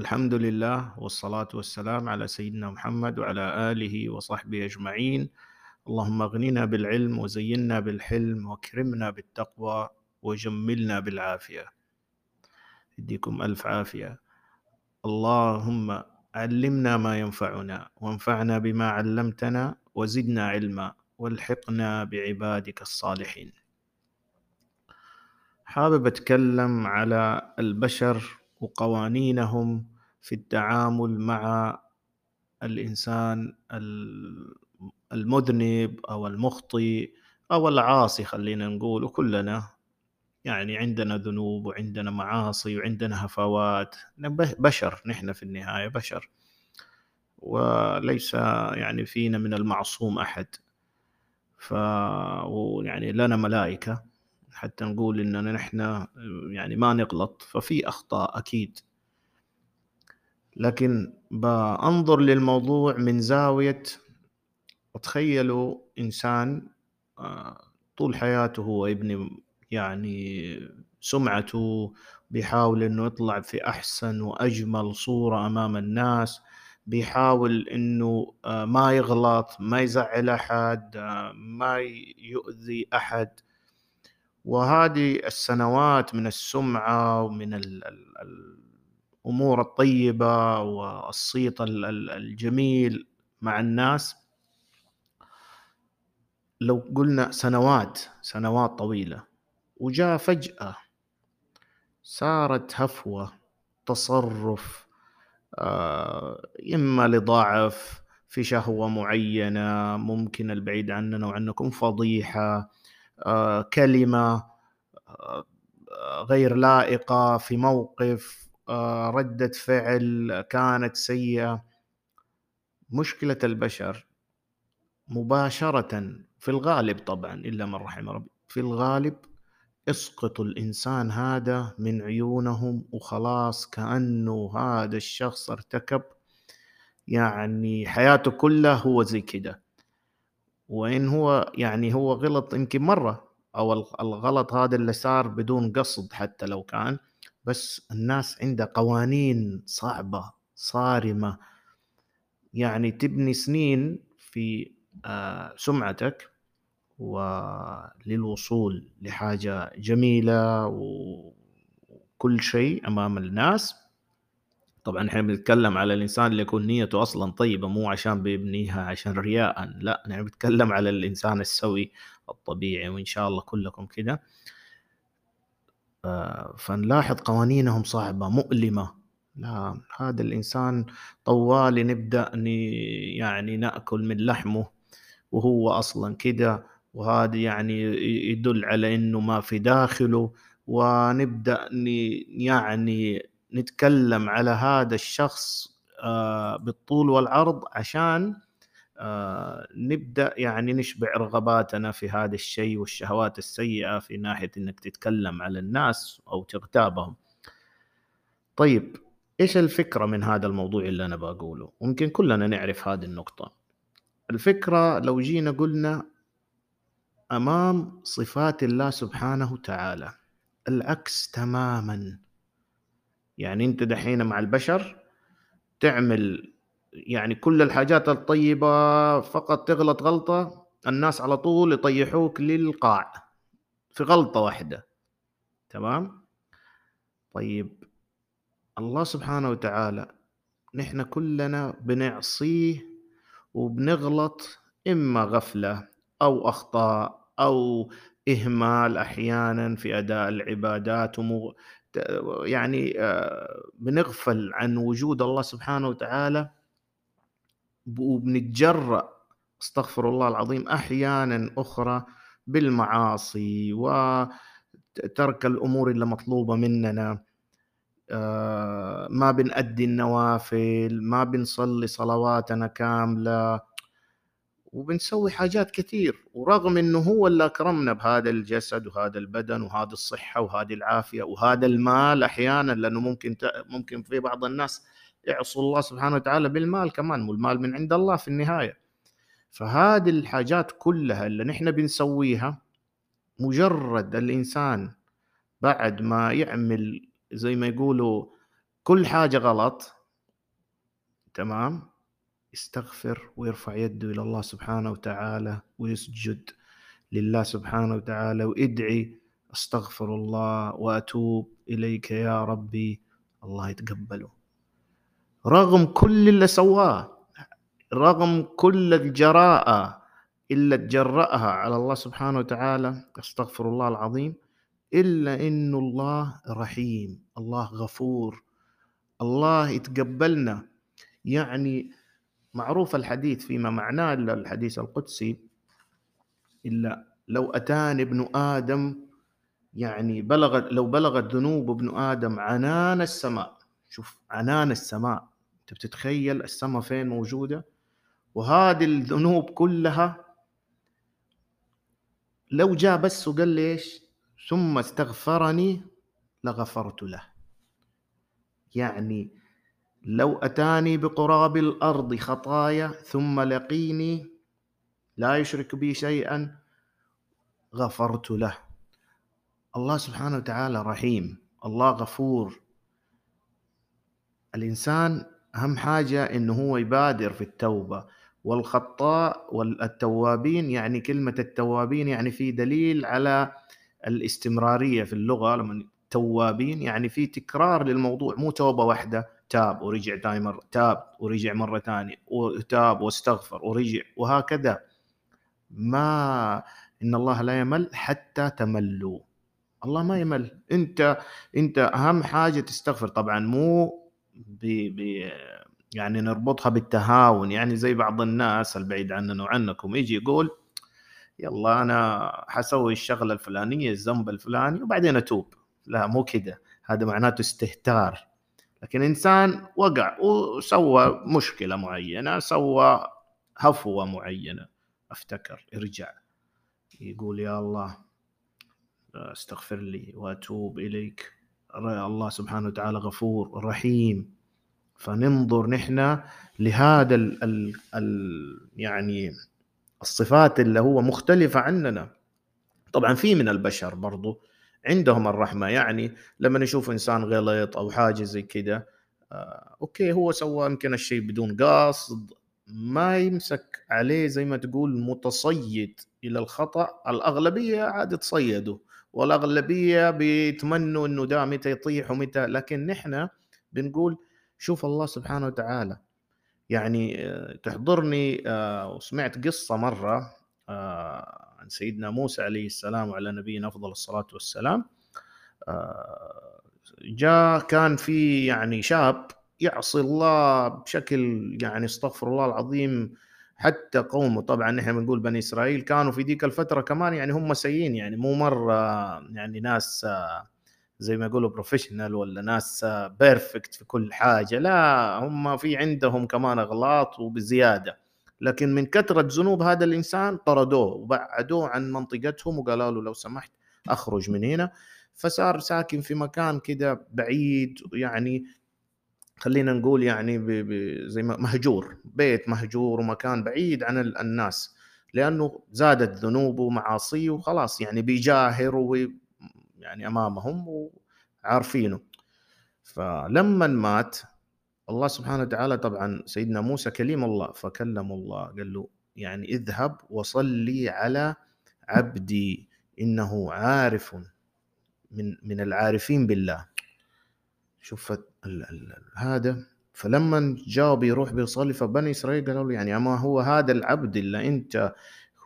الحمد لله والصلاة والسلام على سيدنا محمد وعلى آله وصحبه أجمعين. اللهم اغننا بالعلم وزينا بالحلم واكرمنا بالتقوى وجملنا بالعافية. يديكم ألف عافية. اللهم علمنا ما ينفعنا وانفعنا بما علمتنا وزدنا علما والحقنا بعبادك الصالحين. حابب أتكلم على البشر وقوانينهم في التعامل مع الإنسان المذنب أو المخطئ أو العاصي خلينا نقول وكلنا يعني عندنا ذنوب وعندنا معاصي وعندنا هفوات بشر نحن في النهاية بشر. وليس يعني فينا من المعصوم أحد. ف يعني لنا ملائكة. حتى نقول إننا نحن يعني ما نغلط ففي أخطاء أكيد. لكن بأنظر للموضوع من زاوية تخيلوا إنسان آه، طول حياته هو يبني يعني سمعته بيحاول إنه يطلع في أحسن وأجمل صورة أمام الناس بيحاول إنه آه، ما يغلط ما يزعل أحد آه، ما يؤذي أحد. وهذه السنوات من السمعة ومن الأمور الطيبة والصيت الجميل مع الناس. لو قلنا سنوات سنوات طويلة وجاء فجأة صارت هفوة تصرف آه، إما لضعف في شهوة معينة ممكن البعيد عننا وعنكم فضيحة كلمة آه، غير لائقة في موقف آه، ردة فعل كانت سيئة. مشكلة البشر مباشرة في الغالب طبعا إلا من رحم ربي في الغالب اسقطوا الإنسان هذا من عيونهم وخلاص كأنه هذا الشخص ارتكب. يعني حياته كلها هو زي كده. وإن هو يعني هو غلط يمكن مرة أو الغلط هذا اللي صار بدون قصد حتى لو كان بس الناس عندها قوانين صعبة صارمة. يعني تبني سنين في آه، سمعتك وللوصول لحاجة جميلة وكل شيء أمام الناس. طبعا إحنا بنتكلم على الإنسان اللي يكون نيته أصلا طيبة مو عشان بيبنيها عشان رياء لا نحن بنتكلم على الإنسان السوي الطبيعي وإن شاء الله كلكم كده. آه، فنلاحظ قوانينهم صعبة مؤلمة. لا هذا الإنسان طوالي نبدأ يعني نأكل من لحمه وهو أصلا كده وهذا يعني يدل على إنه ما في داخله ونبدأ يعني نتكلم على هذا الشخص آه، بالطول والعرض عشان آه، نبدأ يعني نشبع رغباتنا في هذا الشيء والشهوات السيئة في ناحية إنك تتكلم على الناس أو تغتابهم. طيب إيش الفكرة من هذا الموضوع اللي أنا بقوله؟ ممكن كلنا نعرف هذه النقطة. الفكرة لو جينا قلنا أمام صفات الله سبحانه وتعالى العكس تماما يعني انت دحين مع البشر تعمل يعني كل الحاجات الطيبة فقط تغلط غلطة الناس على طول يطيحوك للقاع في غلطة واحدة. تمام؟ طيب الله سبحانه وتعالى نحن كلنا بنعصيه وبنغلط إما غفلة أو أخطاء أو إهمال أحيانا في أداء العبادات يعني آه، بنغفل عن وجود الله سبحانه وتعالى وبنتجرأ استغفر الله العظيم أحيانا أخرى بالمعاصي وترك الأمور اللي مطلوبة مننا آه، ما بنأدي النوافل ما بنصلي صلواتنا كاملة وبنسوي حاجات كثير ورغم إنه هو اللي أكرمنا بهذا الجسد وهذا البدن وهذه الصحة وهذه العافية وهذا المال أحيانا لأنه ممكن ممكن في بعض الناس يعصوا الله سبحانه وتعالى بالمال كمان والمال من عند الله في النهاية. فهذه الحاجات كلها اللي نحن بنسويها مجرد الإنسان بعد ما يعمل زي ما يقولوا كل حاجة غلط تمام؟ يستغفر ويرفع يده إلى الله سبحانه وتعالى ويسجد لله سبحانه وتعالى ويدعي أستغفر الله وأتوب إليك يا ربي. الله يتقبله. رغم كل اللي سواه رغم كل الجراءة إلا تجرأها على الله سبحانه وتعالى أستغفر الله العظيم إلا إنه الله رحيم الله غفور الله يتقبلنا. يعني معروف الحديث فيما معناه الحديث القدسي إلا لو أتاني ابن آدم يعني بلغت لو بلغت ذنوب ابن آدم عنان السماء. شوف عنان السماء. أنت بتتخيل السماء فين موجودة؟ وهذه الذنوب كلها لو جاء بس وقال لي إيش؟ ثم استغفرني لغفرت له. يعني لو أتاني بقراب الأرض خطايا ثم لقيني لا يشرك بي شيئا غفرت له. الله سبحانه وتعالى رحيم. الله غفور. الإنسان أهم حاجة إنه هو يبادر في التوبة. والخطاء والتوابين يعني كلمة التوابين يعني في دليل على الاستمرارية في اللغة. لما توابين يعني في تكرار للموضوع مو توبة واحدة. تاب ورجع ثاني مره تاب ورجع مرة ثانية وتاب واستغفر ورجع وهكذا. ما إن الله لا يمل حتى تملوا. الله ما يمل. أنت أنت أهم حاجة تستغفر طبعا مو ب ب يعني نربطها بالتهاون. يعني زي بعض الناس البعيد عننا وعنكم يجي يقول يلا أنا حسوي الشغلة الفلانية الذنب الفلاني وبعدين أتوب. لا مو كده. هذا معناته استهتار. لكن إنسان وقع وسوى مشكلة معينة سوى هفوة معينة. أفتكر ارجع. يقول يا الله استغفر لي وأتوب إليك. الله سبحانه وتعالى غفور رحيم. فننظر نحن لهذا ال ال ال يعني الصفات اللي هو مختلفة عننا. طبعا في من البشر برضو عندهم الرحمة. يعني لما نشوف إنسان غلط أو حاجة زي كده آه أوكي هو سوى يمكن الشيء بدون قصد ما يمسك عليه زي ما تقول متصيد إلى الخطأ. الأغلبية عاد تصيدوا والأغلبية بيتمنوا إنه ده متى يطيح ومتى لكن نحن بنقول شوف الله سبحانه وتعالى. يعني تحضرني وسمعت قصة مرة عن سيدنا موسى عليه السلام وعلى نبينا أفضل الصلاة والسلام. جاء كان في يعني شاب يعصي الله بشكل يعني استغفر الله العظيم حتى قومه. طبعا نحن بنقول بني إسرائيل كانوا في ديك الفترة كمان يعني هم سيئين يعني مو مرة يعني ناس زي ما يقولوا professional ولا ناس perfect في كل حاجة. لا هم في عندهم كمان أغلاط وبزيادة. لكن من كثرة ذنوب هذا الإنسان طردوه وبعدوه عن منطقتهم وقالوا له لو سمحت أخرج من هنا. فصار ساكن في مكان كده بعيد يعني خلينا نقول يعني ب... ب... زي مهجور بيت مهجور ومكان بعيد عن الناس لأنه زادت ذنوبه ومعاصيه وخلاص يعني بيجاهر يعني أمامهم وعارفينه. فلما مات الله سبحانه وتعالى طبعا سيدنا موسى كليم الله فكلم الله قال له يعني اذهب وصلي على عبدي إنه عارف من من العارفين بالله. شوف هذا فلما جاء بيروح بيصلي فبني إسرائيل قالوا له يعني أما هو هذا العبد اللي أنت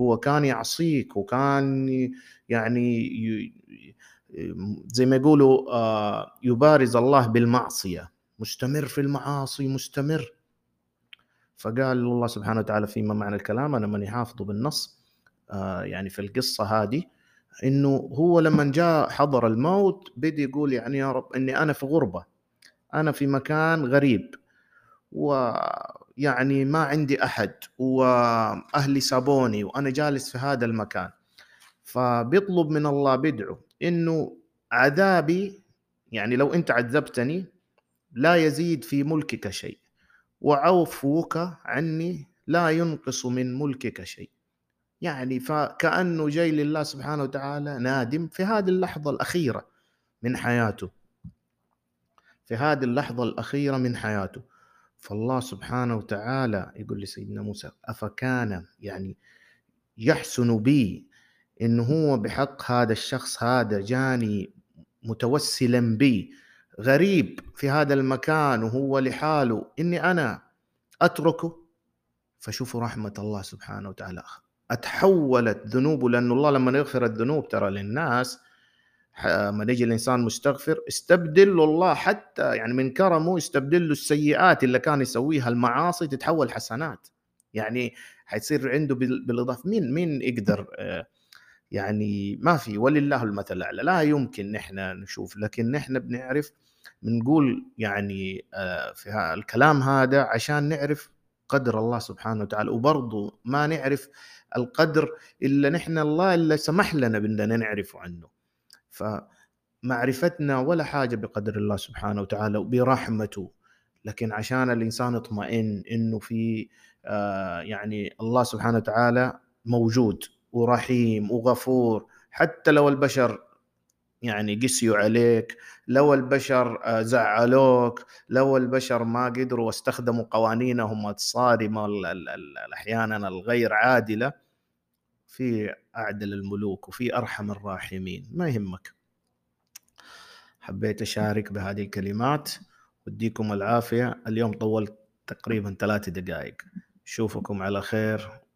هو كان يعصيك وكان يعني زي ما يقولوا يبارز الله بالمعصية. مستمر في المعاصي مستمر. فقال الله سبحانه وتعالى فيما معنى الكلام أنا ماني حافظه بالنص يعني في القصة هذه إنه هو لما جاء حضر الموت بدي يقول يعني يا رب إني أنا في غربة أنا في مكان غريب ويعني ما عندي أحد وأهلي سابوني وأنا جالس في هذا المكان. فبيطلب من الله بدعو إنه عذابي يعني لو أنت عذبتني لا يزيد في ملكك شيء وعفوك عني لا ينقص من ملكك شيء. يعني فكأنه جاي لله سبحانه وتعالى نادم في هذه اللحظة الأخيرة من حياته. في هذه اللحظة الأخيرة من حياته. فالله سبحانه وتعالى يقول لسيدنا موسى أفكان يعني يحسن بي إنه هو بحق هذا الشخص هذا جاني متوسلا بي. غريب في هذا المكان وهو لحاله إني أنا أتركه؟ فشوفوا رحمة الله سبحانه وتعالى. أتحولت ذنوبه لأن الله لما يغفر الذنوب ترى للناس لما يجي الإنسان مستغفر استبدل له الله حتى يعني من كرمه يستبدل له السيئات اللي كان يسويها المعاصي تتحول حسنات. يعني حيصير عنده بالإضافة. مين مين يقدر آه، يعني ما في ولله المثل الأعلى. لا يمكن نحن نشوف لكن نحن بنعرف بنقول يعني آه، في الكلام هذا عشان نعرف قدر الله سبحانه وتعالى. وبرضه ما نعرف القدر إلا نحن الله اللي سمح لنا بإننا نعرفه عنه. فمعرفتنا ولا حاجة بقدر الله سبحانه وتعالى وبرحمته. لكن عشان الإنسان يطمئن إنه في آه، يعني الله سبحانه وتعالى موجود. ورحيم وغفور حتى لو البشر يعني قسيوا عليك لو البشر آه، زعلوك لو البشر ما قدروا واستخدموا قوانينهم الصارمه أحيانا الغير عادلة في أعدل الملوك وفي أرحم الراحمين ما يهمك. حبيت أشارك بهذه الكلمات وديكم العافية. اليوم طولت تقريبا ثلاث دقائق. أشوفكم على خير.